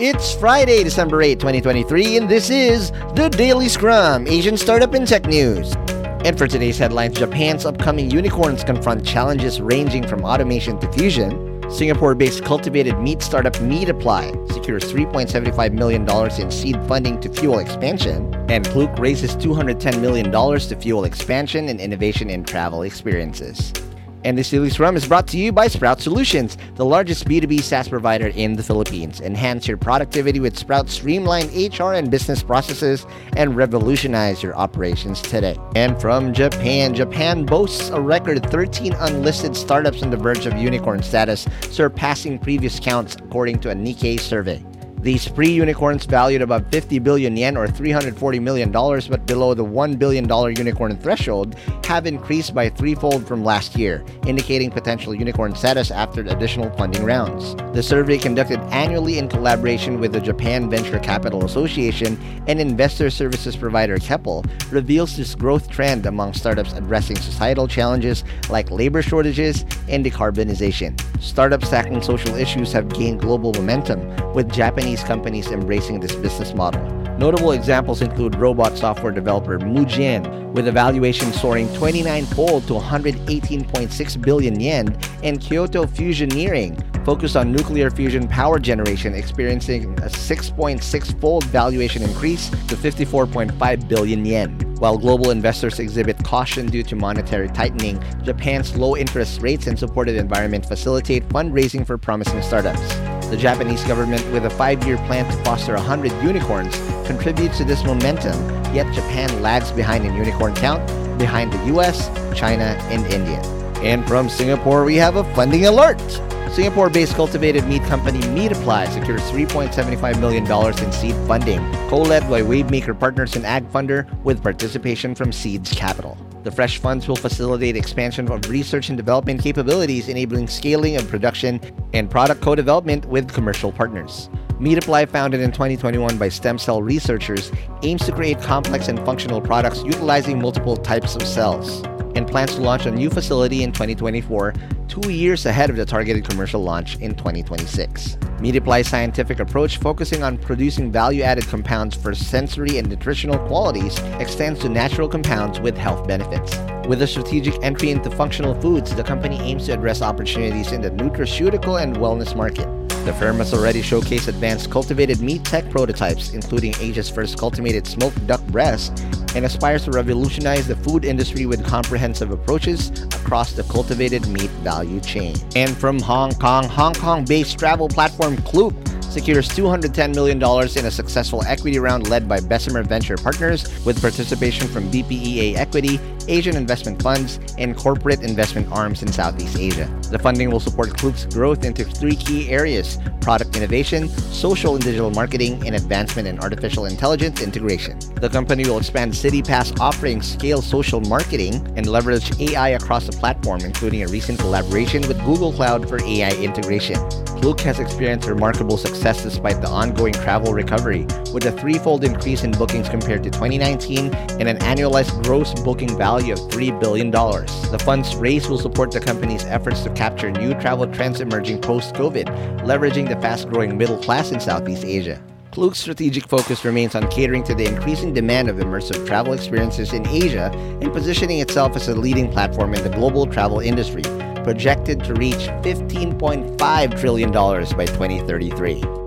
It's Friday, December 8, 2023, and this is the Daily Scrum, Asian Startup and Tech News. And for today's headlines, Japan's upcoming unicorns confront challenges ranging from automation to fusion. Singapore based cultivated meat startup Meatiply secures $3.75 million in seed funding to fuel expansion. And Klook raises $210 million to fuel expansion and innovation in travel experiences. And this Daily Scrum is brought to you by Sprout Solutions, the largest B2B SaaS provider in the Philippines. Enhance your productivity with Sprout streamlined HR and business processes and revolutionize your operations today. And from Japan, Japan boasts a record 13 unlisted startups on the verge of unicorn status, surpassing previous counts according to a Nikkei survey. These pre unicorns valued above 50 billion yen or $340 million, but below the $1 billion unicorn threshold, have increased by threefold from last year, indicating potential unicorn status after additional funding rounds. The survey, conducted annually in collaboration with the Japan Venture Capital Association and investor services provider Keppel, reveals this growth trend among startups addressing societal challenges like labor shortages and decarbonization. Startups tackling social issues have gained global momentum, with Japanese Companies embracing this business model. Notable examples include robot software developer Mujin, with a valuation soaring 29-fold to 118.6 billion yen, and Kyoto Fusioneering, focused on nuclear fusion power generation, experiencing a 6.6-fold valuation increase to 54.5 billion yen. While global investors exhibit caution due to monetary tightening, Japan's low interest rates and supportive environment facilitate fundraising for promising startups. The Japanese government, with a five year plan to foster 100 unicorns, contributes to this momentum, yet Japan lags behind in unicorn count, behind the US, China, and India. And from Singapore, we have a funding alert. Singapore based cultivated meat company Meatiply secures $3.75 million in seed funding, co led by Wavemaker Partners and AgFunder, with participation from Seeds Capital. The fresh funds will facilitate expansion of research and development capabilities, enabling scaling of production and product co development with commercial partners. Meatiply, founded in 2021 by stem cell researchers, aims to create complex and functional products utilizing multiple types of cells and plans to launch a new facility in 2024, two years ahead of the targeted commercial launch in 2026. Meatiply's scientific approach, focusing on producing value added compounds for sensory and nutritional qualities, extends to natural compounds with health benefits. With a strategic entry into functional foods, the company aims to address opportunities in the nutraceutical and wellness market. The firm has already showcased advanced cultivated meat tech prototypes, including Asia's first cultivated smoked duck breast, and aspires to revolutionize the food industry with comprehensive approaches across the cultivated meat value chain. And from Hong Kong, Hong Kong based travel platform Klook secures $210 million in a successful equity round led by Bessemer Venture Partners with participation from BPEA Equity, Asian investment funds, and corporate investment arms in Southeast Asia. The funding will support Klook's growth into three key areas product innovation, social and digital marketing, and advancement in artificial intelligence integration. The company will expand CityPass offerings, scale social marketing, and leverage AI across the platform, including a recent collaboration with Google Cloud for AI integration. Klook has experienced remarkable success despite the ongoing travel recovery, with a threefold increase in bookings compared to 2019 and an annualized gross booking value of $3 billion. The funds raised will support the company's efforts to capture new travel trends emerging post COVID, leveraging the fast growing middle class in Southeast Asia. Klook's strategic focus remains on catering to the increasing demand of immersive travel experiences in Asia and positioning itself as a leading platform in the global travel industry projected to reach $15.5 trillion by 2033.